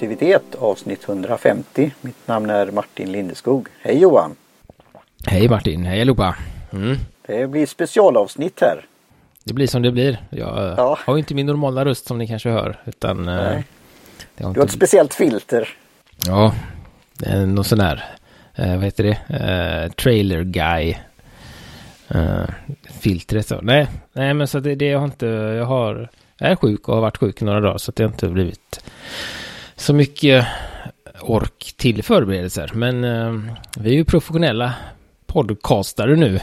Aktivitet avsnitt 150. Mitt namn är Martin Lindeskog. Hej Johan! Hej Martin, hej allihopa! Mm. Det blir specialavsnitt här. Det blir som det blir. Jag Ja. har inte min normala röst som ni kanske hör. Utan, eh, Nej. det har Du har ett inte... speciellt filter. Ja, någon sån här, eh, vad heter det, eh, trailer guy. Eh, filtret så. Nej, nej men så det, det har inte, jag har, jag är sjuk och har varit sjuk några dagar så att det har inte blivit så mycket ork till förberedelser. Men eh, vi är ju professionella podcastare nu.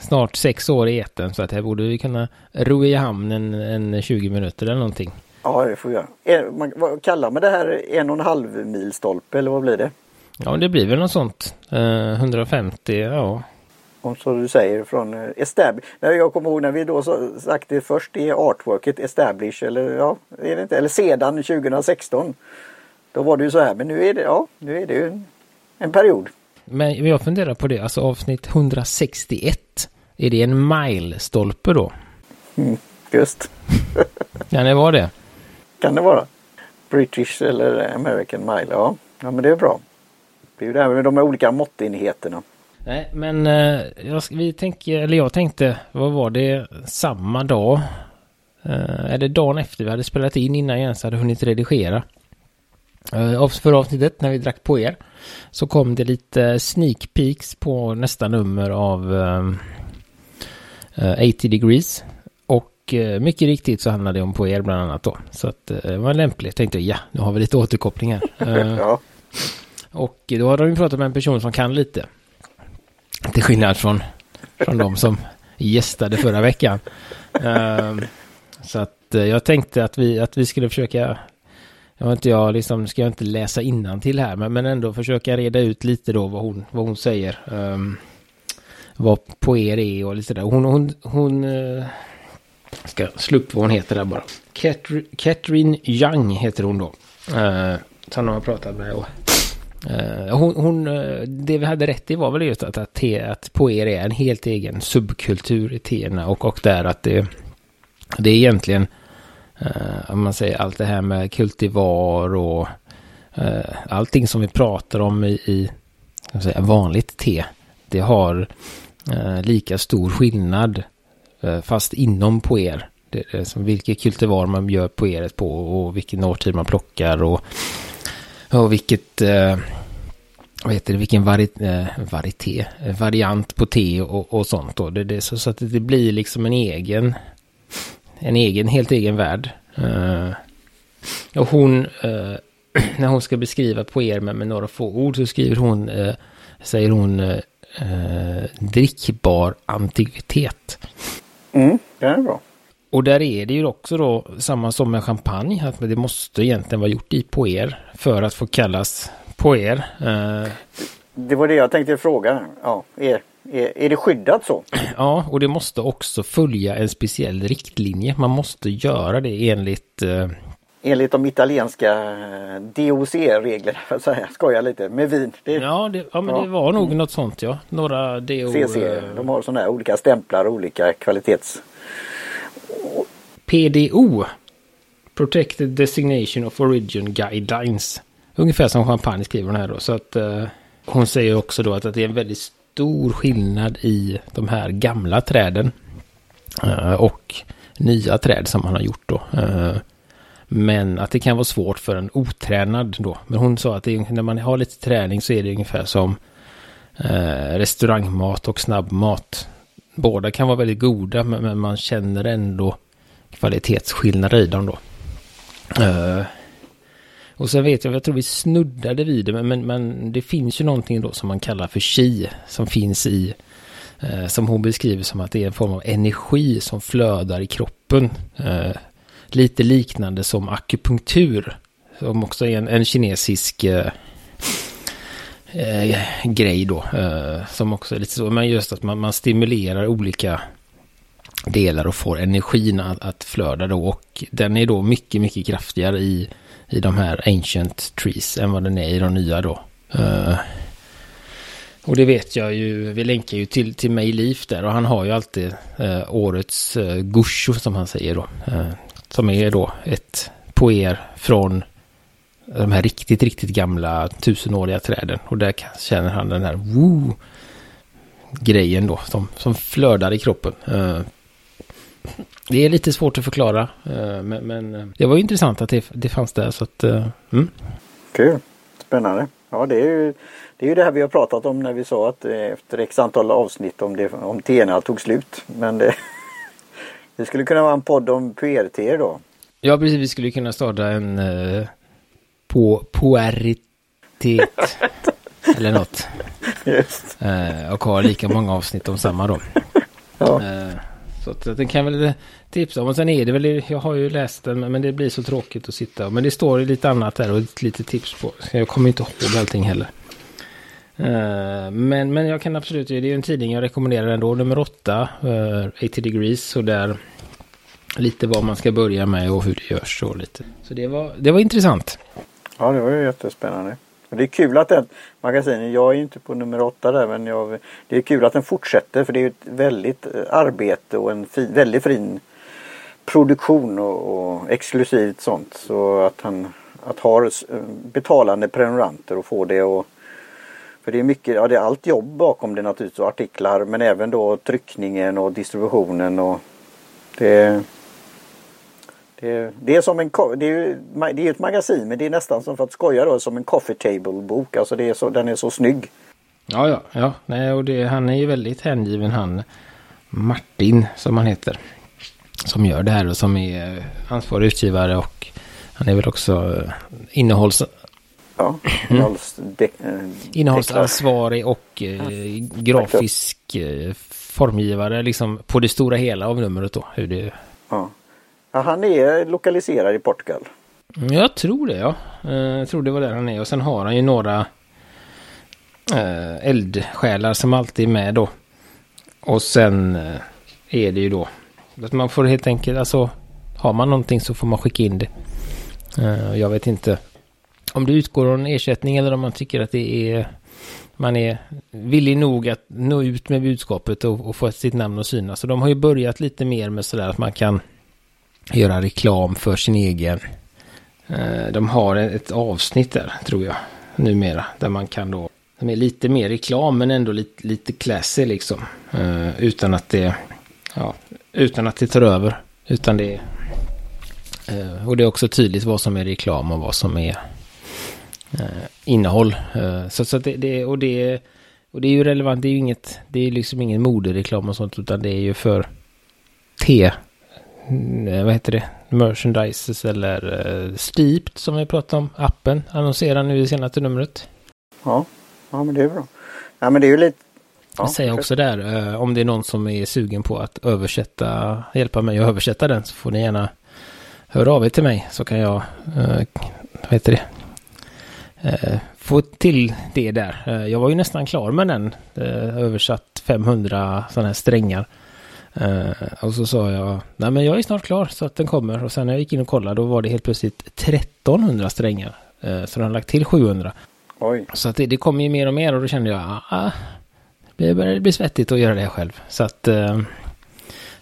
Snart sex år i etern så att här borde vi kunna ro i hamn en, en 20 minuter eller någonting. Ja, det får vi göra. En- Man, vad kallar man det här? En och en halv milstolpe eller vad blir det? Ja, det blir väl något sånt. Eh, 150, ja. Om så du säger från uh, Establish. Jag kommer ihåg när vi då sagt det först i artworket Establish eller ja, är det inte? Eller sedan 2016. Då var det ju så här, men nu är det, ja, nu är det ju en, en period. Men jag funderar på det, alltså avsnitt 161. Är det en milestolpe då? Just, Kan det vara det? kan det vara. British eller American Mile, ja. Ja men det är bra. Det är ju det här med de olika måttenheterna. Nej, men eh, jag, vi tänker, eller jag tänkte, vad var det, samma dag? Eh, eller dagen efter vi hade spelat in innan jag ens hade hunnit redigera. Uh, av- för avsnittet när vi drack på er. Så kom det lite sneak peeks på nästa nummer av ehm, eh, 80 degrees. Och eh, mycket riktigt så handlade det om på er bland annat då. Så att eh, det var lämpligt. Tänkte ja, nu har vi lite återkoppling här. Eh, Ja, och då har de pratat med en person som kan lite. Till skillnad från, från de som gästade förra veckan. Uh, så att uh, jag tänkte att vi, att vi skulle försöka, jag vet inte jag, liksom, ska jag inte läsa till här, men, men ändå försöka reda ut lite då vad hon, vad hon säger. Um, vad på er är och lite där. Hon, hon, hon uh, ska slå upp vad hon heter där bara. Catri- Catherine Young heter hon då. Uh, som hon har pratat med. Och, Eh, hon, hon, eh, det vi hade rätt i var väl just att, att, te, att poer är en helt egen subkultur i teerna och, och där att det, det är egentligen, eh, om man säger allt det här med kultivar och eh, allting som vi pratar om i, i säga, vanligt te, det har eh, lika stor skillnad eh, fast inom poer. Det, Det som vilket kultivar man gör poeret på och vilken årtid man plockar och, och vilket eh, vad heter det, vilken vari, eh, varieté, eh, variant på te och, och sånt då. Det, det, så, så att det blir liksom en egen, en egen, helt egen värld. Eh, och hon, eh, när hon ska beskriva på er med, några få ord så skriver hon, eh, säger hon, eh, eh drickbar antikvitet. mm, det är bra. Och där är det ju också då samma som med champagne, att det måste egentligen vara gjort i på er för att få kallas på er. Eh, Det var det jag tänkte fråga. Ja, är, är, det skyddat så? ja, och det måste också följa en speciell riktlinje. Man måste göra det enligt... Eh, Enligt de italienska eh, DOC-reglerna, för att säga. Skojar lite, med vin. Det ja, det, ja, men Ja. det var nog något sånt ja. Några DO... CC. eh, De har sådana här olika stämplar och olika kvalitets... PDO. Protected Designation of Origin Guidelines. Ungefär som champagne skriver hon här då. Så att eh, hon säger också då att, att det är en väldigt stor skillnad i de här gamla träden. eh, och nya träd som man har gjort då. Eh, men att det kan vara svårt för en otränad då. Men hon sa att det när man har lite träning så är det ungefär som eh, restaurangmat och snabbmat. Båda kan vara väldigt goda men, men man känner ändå kvalitetsskillnader i dem då. Uh, och sen vet jag, jag tror vi snuddade vid det, men, men, det finns ju någonting då som man kallar för chi, som finns i, eh, som hon beskriver som att det är en form av energi som flödar i kroppen. Eh, lite liknande som akupunktur, som också är en, en kinesisk eh, eh grej då, eh, som också är lite så, men just att man, man stimulerar olika delar och får energin att, att flöda då och den är då mycket, mycket kraftigare i, i de här ancient trees än vad den är i de nya då. Uh, och det vet jag ju, vi länkar ju till, till mig Liv där och han har ju alltid eh, årets eh, gusho som han säger då. Eh, som är då ett poer från de här riktigt, riktigt gamla tusenåriga träden. Och där känner han den här woo grejen då som, som flödar i kroppen. Uh, det är lite svårt att förklara, uh, men, men, det var intressant att det, det fanns där. Så att, uh, mm. Kul, spännande. Ja, det är, ju, det är ju det här vi har pratat om när vi sa att efter x antal avsnitt om, det, om TNA tog slut. Men det, det skulle kunna vara en podd om PRT då. Ja, precis. Vi skulle kunna starta en uh, på pueritet eller något. Just. Uh, och ha lika många avsnitt om samma då. Ja. Uh, så att den kan väl tipsa om. Och sen är det väl, jag har ju läst den men det blir så tråkigt att sitta. Men det står lite annat där och lite tips på. Jag kommer inte ihåg allting heller. Uh, men, men jag kan absolut, det är ju en tidning jag rekommenderar ändå. Nummer 8, uh, 80 degrees. Och där lite vad man ska börja med och hur det görs. Och lite. Så det var, det var intressant. Ja, det var ju jättespännande. Det är kul att den magasinet, jag är ju inte på nummer åtta där men jag, det är kul att den fortsätter för det är ett väldigt eh, arbete och en fin, väldigt fin produktion och, och exklusivt sånt. Så att han att ha eh, betalande prenumeranter och få det och för det är mycket, ja det är allt jobb bakom det naturligtvis och artiklar men även då tryckningen och distributionen och det det, det är som en det är, det är ett magasin men det är nästan som för att skoja då som en coffee table bok. Alltså det är så, den är så snygg. Ja, ja, ja. Nej, och det, han är ju väldigt hängiven han Martin som han heter. Som gör det här och som är ansvarig utgivare och han är väl också eh, innehålls... Ja, innehålls eh, innehållsansvarig och eh, grafisk eh, formgivare liksom på det stora hela av numret då. Hur det... Ja. Ja, han är lokaliserad i Portugal. Mm, jag tror det ja. Eh, jag tror det var där han är. Och sen har han ju några eh, eldsjälar som alltid är med då. Och sen eh, är det ju då att man får helt enkelt, alltså har man någonting så får man skicka in det. Jag vet inte om det utgår någon ersättning eller om man tycker att det är man är villig nog att nå ut med budskapet och, och få sitt namn att synas. Så de har ju börjat lite mer med sådär att man kan göra reklam för sin egen. Eh, de har ett avsnitt där tror jag numera där man kan då de är lite mer reklam men ändå lite, lite classy liksom. Eh, utan att det ja, utan att det tar över. Utan det eh, och det är också tydligt vad som är reklam och vad som är innehåll. så så det, det, och det och det är ju relevant. Det är ju inget. Det är liksom ingen modereklam och sånt utan det är ju för te vad heter det, merchandises eller uh, Steeped som vi pratade om, appen annonserar nu i senaste numret. Ja, ja men det är bra. Ja men det är ju lite Ja, säger också där, uh, om det är någon som är sugen på att översätta, hjälpa mig att översätta den så får ni gärna höra av er till mig så kan jag, uh, vad heter det, uh, få till det där. jag var ju nästan klar med den, översatt 500 sådana här strängar. Uh, och så sa jag, nej men jag är snart klar så att den kommer. Och sen när jag gick in och kollade då var det helt plötsligt 1300 strängar. Uh, så de har lagt till 700. Oj. Så att det, det kommer ju mer och mer och då kände jag, ah, det börjar bli svettigt att göra det själv. Så att uh,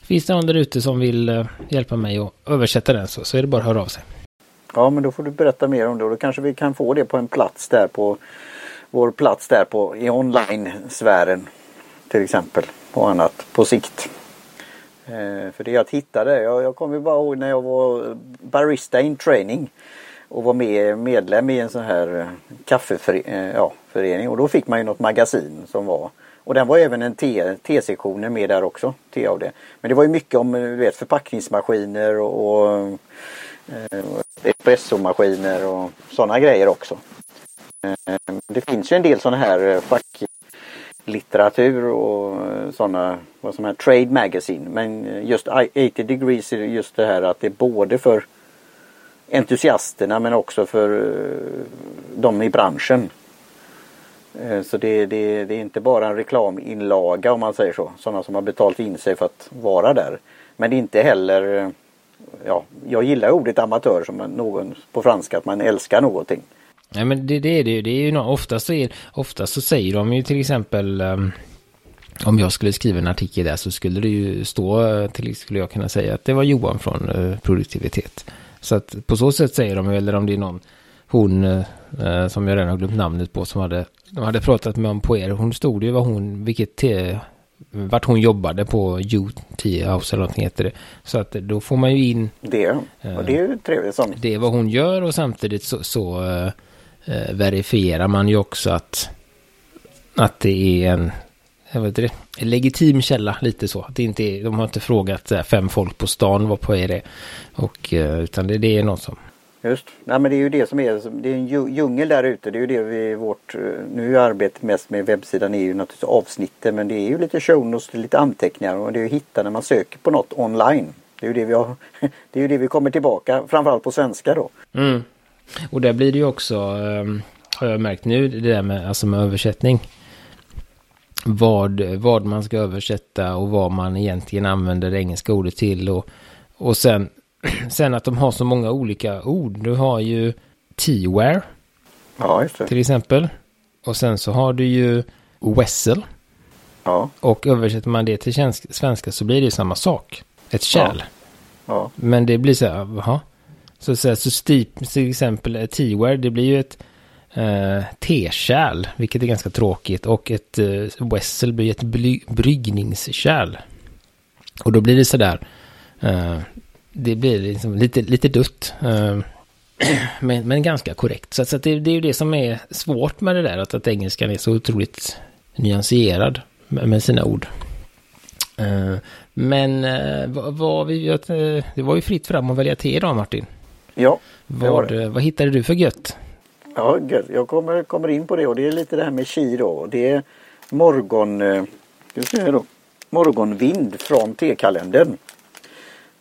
finns det någon där ute som vill uh, hjälpa mig att översätta den så, så är det bara att höra av sig. Ja men då får du berätta mer om det och då kanske vi kan få det på en plats där på vår plats där på i online-sfären till exempel och annat på sikt. Eh, för det jag tittade. Jag, jag kommer bara ihåg när jag var barista in training och var med, medlem i en sån här eh, kaffeförening eh, ja, och då fick man ju något magasin som var och den var även en T-sektioner med där också. T av det. Men det var ju mycket om du vet, förpackningsmaskiner och, och eh, espressomaskiner och sådana grejer också. Eh, det finns ju en del sådana här fack, litteratur och eh, sådana, vad som är Trade Magazine. Men eh, just 80 degrees är just det här att det är både för entusiasterna men också för eh, de i branschen. Så det, det, det är inte bara en reklaminlaga om man säger så. Sådana som har betalt in sig för att vara där. Men det är inte heller, ja, jag gillar ordet amatör som någon på franska, att man älskar någonting. Nej men det, det är det ju. Det är ju oftast, så är, oftast så säger de ju till exempel um, om jag skulle skriva en artikel där så skulle det ju stå, till skulle jag kunna säga att det var Johan från uh, produktivitet. Så att på så sätt säger de, eller om det är någon hon eh, som jag redan har glömt namnet på som hade, de hade pratat med om på er. Hon stod ju vad hon, vilket te, vart hon jobbade på UT House eller någonting heter det. Så att då får man ju in Det, och det är ju trevligt sånt. det är vad hon gör och samtidigt så, så eh, eh, verifierar man ju också att, att det är en, jag vet inte, en legitim källa lite så. Att det inte är, de har inte frågat här, fem folk på stan vad på är. Och, eh, utan det, det är någon som... Just. Nej, men det är ju det som är, det är en dju- djungel där ute. Det är ju det vi vårt, eh, nu är arbetet mest med webbsidan är ju naturligtvis avsnitten men det är ju lite show notes, det lite anteckningar och det är ju hitta när man söker på något online. Det är ju det vi har, det är ju det vi kommer tillbaka, framförallt på svenska då. Mm. Och där blir det ju också, ehm, har jag märkt nu, det där med, alltså med översättning. Vad, vad man ska översätta och vad man egentligen använder det engelska ordet till. Och, och sen, sen att de har så många olika ord. Du har ju T-ware Ja, till exempel. Och sen så har du ju Wessel. Ja, Och översätter man det till svenska så blir det ju samma sak. Ett kärl. ja, Men det blir så här, jaha. Så, att säga, så steep, till exempel eh, T-ware, det blir ju ett eh, tekärl, vilket är ganska tråkigt. Och ett eh, Wessel blir ett bly, bryggningskärl. Och då blir det sådär, eh, det blir liksom lite, lite dutt. Eh, men, men ganska korrekt. Så, så att det, det är ju det som är svårt med det där, att, att engelskan är så otroligt nyanserad med, med sina ord. Eh, men eh, vad, vad vi, att, eh, det var ju fritt fram att välja te idag Martin ja. det var Vad, det. vad hittade du för gött? Ja, gött. jag kommer, kommer in på det och det är lite det här med chi då. Det är morgon, eh, ska då, morgonvind från tekalendern.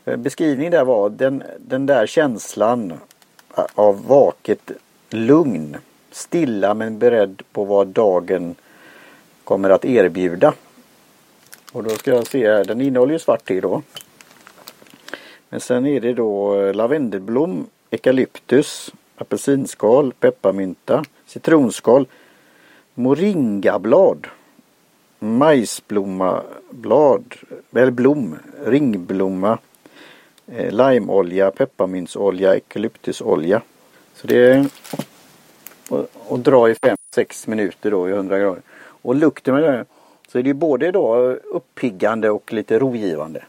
Eh, Beskrivningen där var den, den där känslan av vaket lugn. Stilla men beredd på vad dagen kommer att erbjuda. Och då ska jag se här, den innehåller ju svart te då. Men sen är det då eh, lavendelblom, eukalyptus, apelsinskal, pepparmynta, citronskal, moringablad, majsblommablad, eh, eller blom, ringblomma, eh, limeolja, pepparmyntsolja, eukalyptusolja. Så det är och, dra i 5-6 minuter då i 100 grader. Och lukten med det här, så är det ju både då uppiggande och lite rogivande.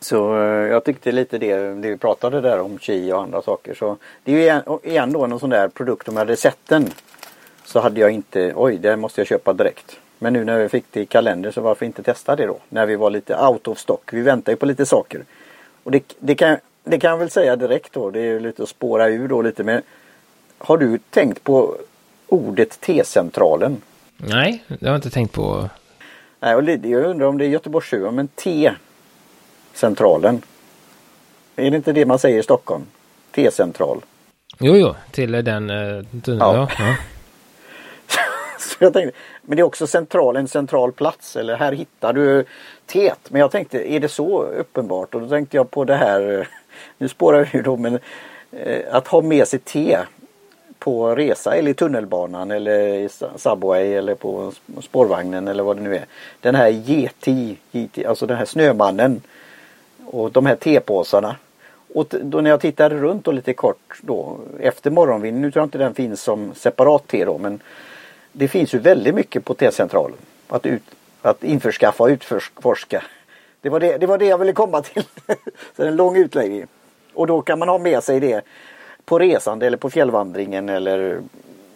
Så eh, jag tyckte lite det, det vi pratade där om chi och andra saker. Så det är ju igen, igen då en sån där produkt om jag hade sett den. Så hade jag inte, oj det måste jag köpa direkt. Men nu när vi fick det i kalender så varför inte testa det då? När vi var lite out of stock. Vi väntar ju på lite saker. Och det, det, kan, det kan jag väl säga direkt då. Det är ju lite att spåra ur då lite. Men har du tänkt på ordet T-centralen? Nej, det har jag inte tänkt på. Nej, och jag undrar om det är Göteborgstjuven, men T-centralen. Är det inte det man säger i Stockholm? T-central. Jo, jo, till den uh, tunneln. Ja. Ja. Så jag tänkte, men det är också central, en central plats. Eller här hittar du teet. Men jag tänkte, är det så uppenbart? Och då tänkte jag på det här, eh, nu spårar jag ju då, men eh, att ha med sig te på resa eller i tunnelbanan eller i Subway eller på sp- spårvagnen eller vad det nu är. Den här Yeti, Yeti alltså den här snömannen och de här tepåsarna. Och då när jag tittade runt och lite kort då efter morgonvinden, nu tror jag inte den finns som separat te då men det finns ju väldigt mycket på T-centralen. Att, ut, att införskaffa och utforska. Det var det, det var det jag ville komma till. Så en lång utläggning. Och då kan man ha med sig det på resan eller på fjällvandringen eller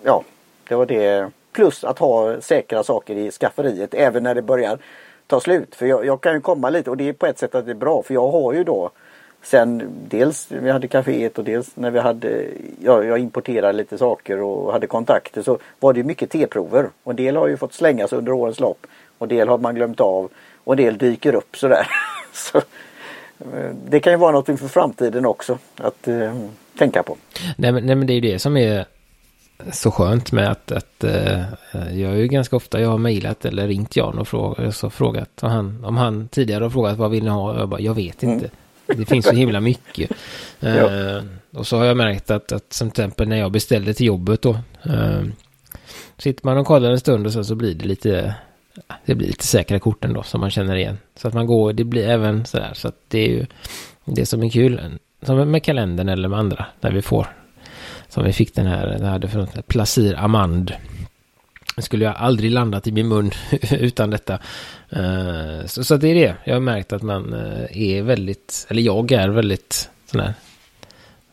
ja, det var det. Plus att ha säkra saker i skafferiet även när det börjar ta slut. För jag, jag kan ju komma lite och det är på ett sätt att det är bra för jag har ju då Sen dels vi hade kaféet och dels när vi hade, ja, jag importerade lite saker och hade kontakter så var det mycket teprover. Och en del har ju fått slängas under årens lopp. Och en del har man glömt av och en del dyker upp sådär. så, eh, det kan ju vara något för framtiden också att eh, tänka på. Nej, men, nej, men det är ju det som är så skönt med att, att eh, jag är ju ganska ofta, jag har mejlat eller ringt Jan och frågat, så frågat om han, om han tidigare har frågat vad vill ni ha? Jag bara, jag vet inte. Det finns så himla mycket. Eh, och så har jag märkt att, att som till exempel när jag beställde till jobbet då. Eh, sitter man och kollar en stund och så, så blir det lite, det blir lite säkra korten då som man känner igen. Så att man går, det blir även sådär. Så att det är ju det som är kul. Som med kalendern eller med andra, när vi får som vi fick den här, det hade för Placir Amand. Det skulle jag aldrig landat i min mun utan detta. Uh, så, så det är det. Jag har märkt att man uh, är väldigt, eller jag är väldigt sån här.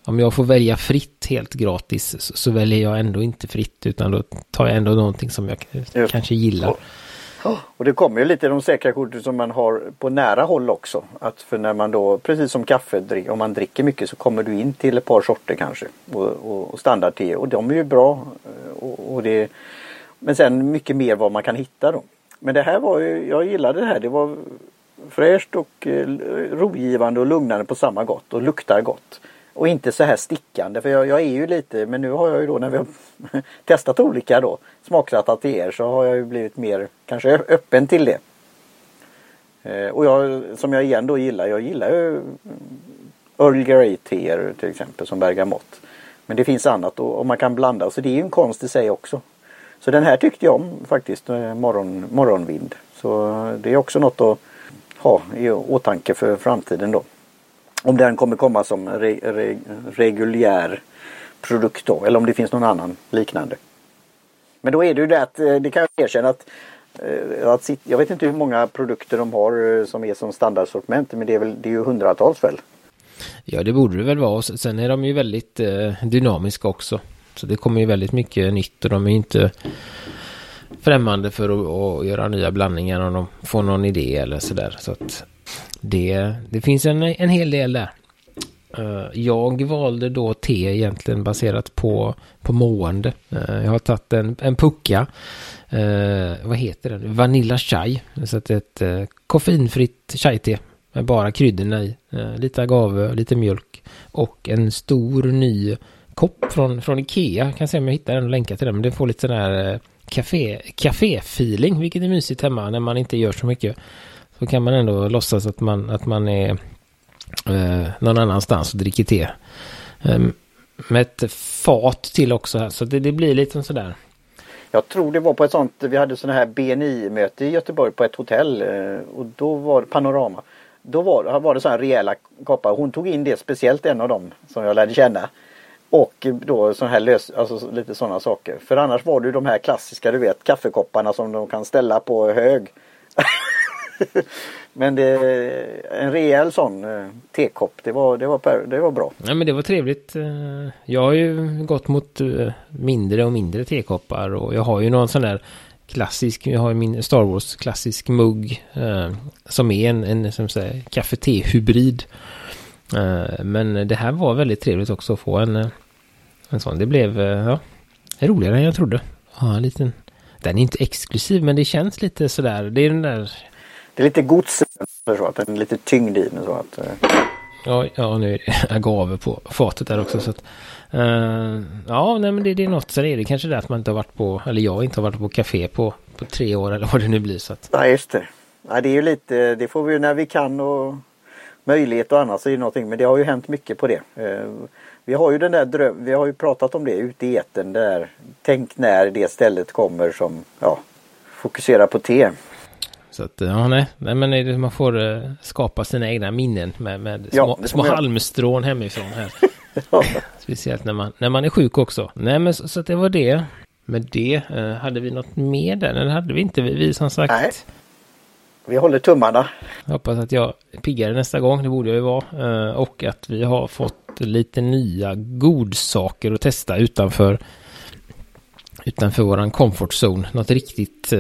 Om jag får välja fritt helt gratis så, så, väljer jag ändå inte fritt utan då tar jag ändå någonting som jag kanske gillar. Och det kommer ju lite de säkra korten som man har på nära håll också. Att för när man då, precis som kaffe, om man dricker mycket så kommer du in till ett par sorter kanske. Och, och, och standardte och de är ju bra. Eh, och, och, det, men sen mycket mer vad man kan hitta då. Men det här var ju, jag gillade det här. Det var fräscht och eh, rogivande och lugnande på samma gott och luktar gott. Och inte så här stickande för jag, jag, är ju lite men nu har jag ju då när vi har testat olika då smaksatta till er så har jag ju blivit mer kanske öppen till det. Eh, och jag som jag igen då gillar, jag gillar ju Earl Grey teer till exempel som bergamott. Men det finns annat och, och man kan blanda så det är ju en konst i sig också. Så den här tyckte jag om faktiskt, eh, morgon, morgonvind. Så det är också något att ha i åtanke för framtiden då. Om den kommer komma som re, re, reguljär produkt då eller om det finns någon annan liknande. Men då är det ju det att eh, det kan jag erkänna att, eh, att jag vet inte hur många produkter de har eh, som är som standardsortiment men det är, väl, det är ju hundratals väl? Ja det borde det väl vara. Sen är de ju väldigt dynamiska också. Så det kommer ju väldigt mycket nytt och de är inte främmande för att, att göra nya blandningar om de får någon idé eller sådär. Så att det, det finns en, en hel del där. Uh, jag valde då te egentligen baserat på, på mående. Uh, jag har tagit en, en pucka. Uh, vad heter den? Vanilla chai. Så att ett uh, koffeinfritt chai-te. Med bara kryddorna i. lite agave, lite mjölk. Och en stor ny kopp från, från Ikea. Jag kan se om jag hittar den och länkar till den. Men det får lite sån här café, café-feeling. Vilket är mysigt hemma när man inte gör så mycket. Så kan man ändå låtsas att man, att man är eh, någon annanstans och dricker te. Eh, med ett fat till också här. Så det, det blir lite sådär. Jag tror det var på ett sånt, vi hade sådana här BNI-möte i Göteborg på ett hotell eh, och då var det Panorama. Då var, var det sådana här rejäla koppar. Hon tog in det speciellt en av dem som jag lärde känna. Och då sån här lös, alltså lite sådana saker. För annars var det ju de här klassiska du vet kaffekopparna som de kan ställa på hög. men det, en rejäl sån eh, tekopp, det var, det, var, det var bra. Ja men det var trevligt. Eh, jag har ju gått mot eh, mindre och mindre tekoppar och jag har ju någon sån där klassisk, jag har min Star Wars klassisk mugg som är en, en som säger, kaffe-te-hybrid. men det här var väldigt trevligt också att få en, en sån. Det blev ja, roligare än jag trodde. Ja, en liten den är inte exklusiv men det känns lite sådär. Det är den där det är lite gods så att den är lite tyngd i den så att. Eh. Ja, ja nu är det agave på fatet där också så att. Uh, ja, nej men det, det är något så är det kanske det att man inte har varit på, eller jag inte har varit på café på, på tre år eller vad det nu blir så att. Ja, just det. Ja, det är ju lite, det får vi när vi kan och möjlighet och annat så är det någonting, men det har ju hänt mycket på det. Uh, vi har ju den där dröm, vi har ju pratat om det ute i eten där. Tänk när det stället kommer som, ja, fokusera på te. Så att, ja, nej, nej men man får uh, skapa sina egna minnen med, med ja, små, små halmstrån hemifrån här. ja. Speciellt när man, när man är sjuk också. Nej, men så, så att det var det. Med det, uh, hade vi något mer där? Eller hade vi inte? Vi, vi som sagt. Nej. Vi håller tummarna. Jag hoppas att jag är piggare nästa gång, det borde jag ju vara. Uh, och att vi har fått lite nya godsaker att testa utanför utanför våran comfort zone. Något riktigt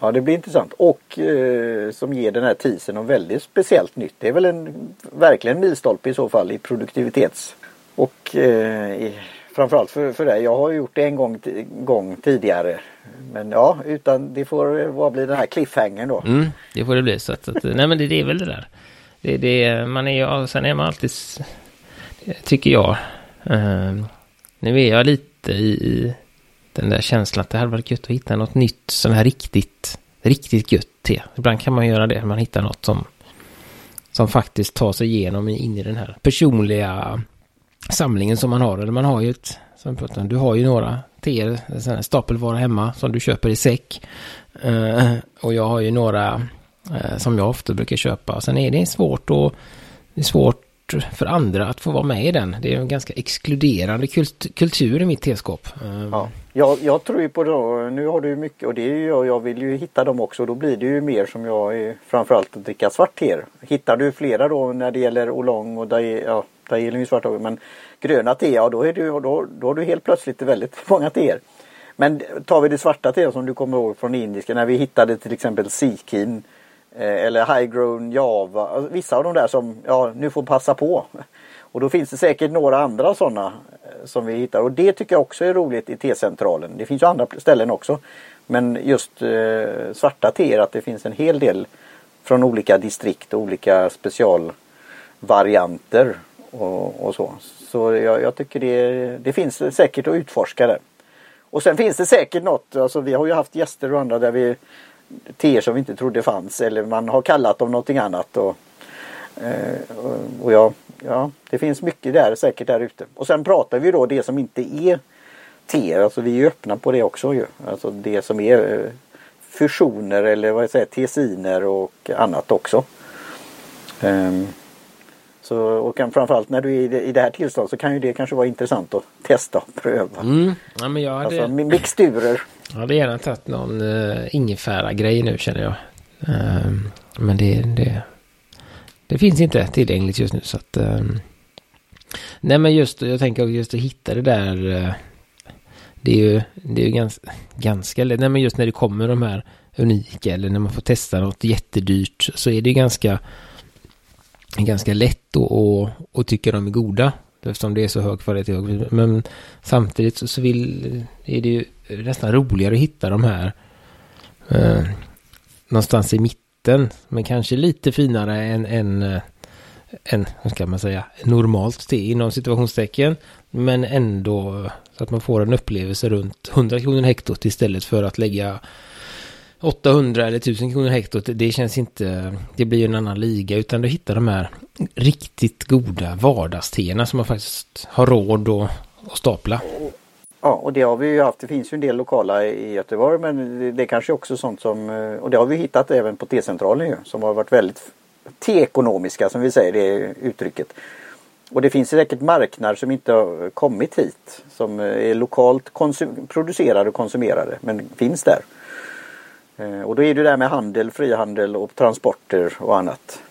Ja det blir intressant och eh, som ger den här tisen något väldigt speciellt nytt. Det är väl en verkligen milstolpe i så fall i produktivitets och eh, i, framförallt för, för dig. Jag har gjort det en gång, gång tidigare. Men ja, utan det får eh, vad blir den här cliffhangern då. Mm, det får det bli så att, att nej men det, det är väl det där. Det, det, man är ju, sen är man alltid, tycker jag, eh, nu är jag lite i, i den där känslan att det hade varit gött att hitta något nytt, sån här riktigt, riktigt gött te. Ibland kan man göra det, man hittar något som, som faktiskt tar sig igenom in i den här personliga samlingen som man har. Eller man har ju ett, som du har ju några teer, stapelvara hemma som du köper i säck. Uh, och jag har ju några uh, som jag ofta brukar köpa. Sen är det svårt och det är svårt för andra att få vara med i den. Det är en ganska exkluderande kult kultur i mitt teskåp. Eh, ja, jag, jag tror ju på det. Nu har du mycket och det är ju jag. Vill ju hitta dem också. Då blir det ju mer som jag framförallt att dricka svart te. Hittar du flera då när det gäller Olong och Dae, ja, Dae är ju svart men gröna te, ja då, är du, då, då har du helt plötsligt väldigt många teer. Men tar vi det svarta te som du kommer ihåg från indiska när vi hittade till exempel Sikin eh, eller High Grown Java. Alltså vissa av de där som ja, nu får passa på. Och då finns det säkert några andra sådana som vi hittar och det tycker jag också är roligt i T-centralen. Det finns ju andra ställen också. Men just eh, svarta teer att det finns en hel del från olika distrikt och olika specialvarianter och, och så. Så jag, jag tycker det, det finns säkert att utforska det. Och sen finns det säkert något, alltså vi har ju haft gäster och andra där vi teer som vi inte trodde fanns eller man har kallat dem någonting annat. Och, och ja, ja, det finns mycket där säkert där ute. Och sen pratar vi då det som inte är te. Alltså vi är öppna på det också ju. Alltså det som är eh, fusioner eller vad jag säger, tesiner och annat också. Um, så, och kan, framförallt när du är i det, i det här tillståndet så kan ju det kanske vara intressant att testa och pröva. Mm. Ja, men jag hade... Alltså mixturer. Jag hade gärna tagit någon uh, ingefära-grej nu känner jag. Uh, men det, det, det finns inte tillgängligt just nu så att... Ehm, nej men just, jag tänker just att hitta det där... Eh, det är ju, det är ju ganska, ganska lätt. Nej men just när det kommer de här unika eller när man får testa något jättedyrt så är det ganska ganska lätt att, och tycka de är goda. Eftersom det är så hög kvalitet. Men samtidigt så, så vill, är det ju nästan roligare att hitta de här eh, någonstans i mitten. Men kanske lite finare än, än, eh, än vad ska man säga, normalt te inom situationstecken. Men ändå så att man får en upplevelse runt 100 kronor hektot istället för att lägga 800 eller 1000 kronor hektot, det känns inte, det blir ju en annan liga, utan du hittar de här riktigt goda vardagsteerna som man faktiskt har råd att, att stapla. Ja, och det har vi ju haft. Det finns ju en del lokala i Göteborg, men det, det är kanske också sånt som, eh, och det har vi hittat även på T-centralen ju, som har varit väldigt T-ekonomiska som vi säger det uttrycket. Och det finns säkert marknader som inte har kommit hit. Som eh, är lokalt producerade och konsumerade men finns där. Eh, och då är det där med handel, frihandel och transporter och annat.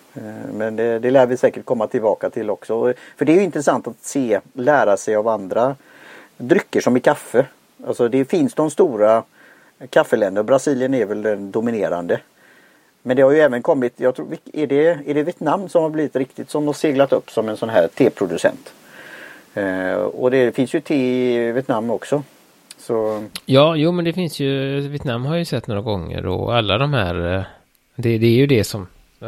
Men det, det lär vi säkert komma tillbaka till också. För det är ju intressant att se, lära sig av andra drycker som i kaffe. Alltså det finns de stora kaffeländerna. Brasilien är väl den dominerande. Men det har ju även kommit, jag tror, är det, är det Vietnam som har blivit riktigt som har seglat upp som en sån här teproducent? Eh, och det finns ju te i Vietnam också. Så... Ja, jo men det finns ju, Vietnam har jag ju sett några gånger och alla de här, eh, det, det är ju det som,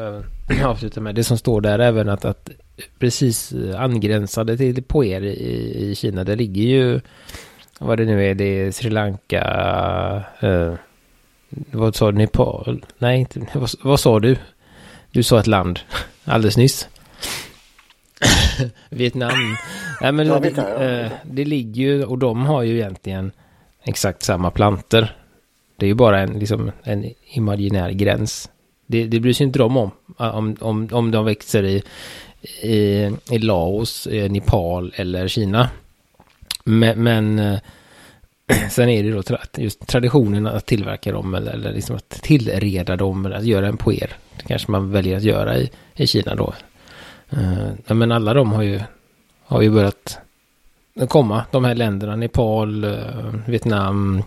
äh, avslutar med, det som står där även att, att precis angränsade till på er i, i Kina, det ligger ju, vad det nu är, det är Sri Lanka, äh, vad sa du, Nepal? Nej, inte, vad, vad sa du? Du sa ett land alldeles nyss. Vietnam. Nej, men det, det, det ligger ju, och de har ju egentligen exakt samma planter. Det är ju bara en, liksom, en imaginär gräns. Det, det bryr sig inte de om, om, om, om de växer i, i, i Laos, Nepal eller Kina. Men, men eh, sen är det då just traditionen att tillverka dem eller, eller liksom att tillreda dem, Eller att göra en poer. Det kanske man väljer att göra i, i Kina då. Uh, men alla de har ju, har ju börjat komma, de här länderna, Nepal, uh, Vietnam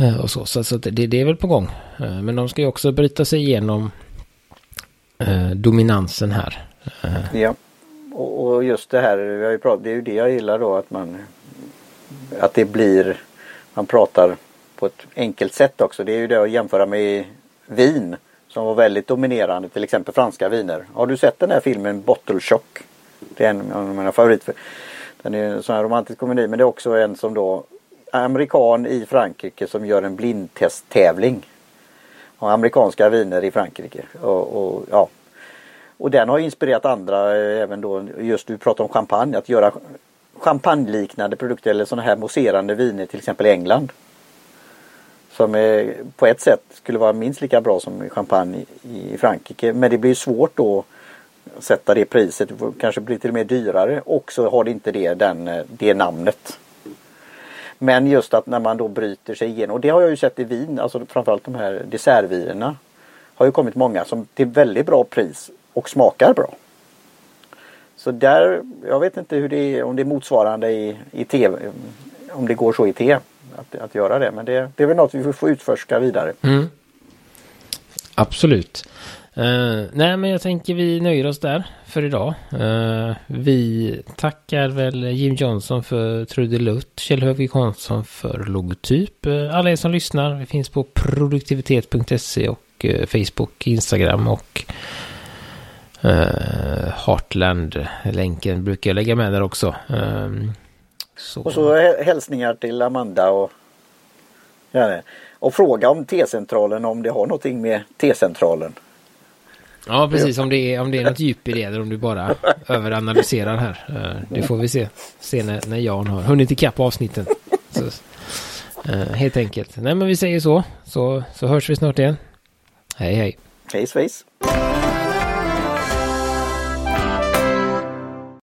uh, och så. Så, så det, det, är väl på gång. men de ska ju också bryta sig igenom dominansen här. Ja, och, och, just det här, vi har ju pratat, det är ju det jag gillar då att man att det blir, man pratar på ett enkelt sätt också. Det är ju det att jämföra med vin som var väldigt dominerande, till exempel franska viner. Har du sett den här filmen Bottle Shock? Det är en av mina favoriter. Den är en sån här romantisk komedi men det är också en som då amerikan i Frankrike som gör en blindtesttävling. Och amerikanska viner i Frankrike. Och, och, ja och den har inspirerat andra eh, även då just du pratar om champagne att göra champagneliknande produkter eller sådana här mousserande viner till exempel i England. Som är, på ett sätt skulle vara minst lika bra som champagne i Frankrike. Men det blir svårt då att sätta det priset. Det kanske blir till och med dyrare och så har det inte det, den, eh, det namnet. Men just att när man då bryter sig igenom och det har jag ju sett i vin, alltså framförallt de här dessertvinerna. Har ju kommit många som till väldigt bra pris och smakar bra. Så där, jag vet inte hur det är, om det är motsvarande i, i tv, om det går så i te att, att göra det. Men det, det är väl något vi får utforska vidare. Mm. Absolut. Uh, nej, men jag tänker vi nöjer oss där för idag. Uh, vi tackar väl Jim Johnson för trudelutt, Kjell Högvik Hansson för logotyp. Uh, alla er som lyssnar, vi finns på produktivitet.se och Facebook, Instagram och Heartland-länken brukar jag lägga med där också. Så. Och så hälsningar till Amanda och ja, och fråga om T-centralen om det har någonting med T-centralen. Ja, precis. Om det, är, om det är något djup i det eller om du bara överanalyserar här. Eh, det får vi se. Se när, när Jan har hunnit ikapp avsnitten. Så, uh, helt enkelt. Nej, men vi säger så. Så, så hörs vi snart igen. Hej, hej. Hej, svejs.